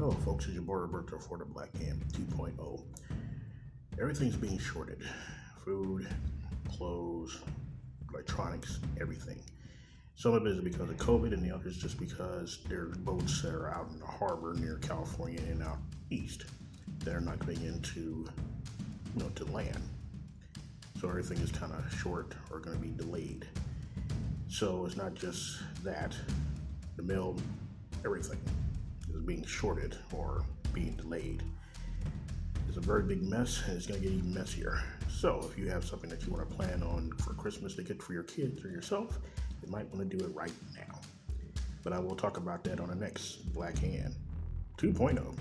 Hello, folks. It's your boy Roberto for the Black Hand 2.0. Everything's being shorted food, clothes, electronics, everything. Some of it is because of COVID, and the others just because there's boats that are out in the harbor near California and out east that are not coming into, you know, to land. So everything is kind of short or going to be delayed. So it's not just that, the mail, everything is being shorted or being delayed. It's a very big mess and it's going to get even messier. So, if you have something that you want to plan on for Christmas to get for your kids or yourself, you might want to do it right now. But I will talk about that on the next Black Hand 2.0.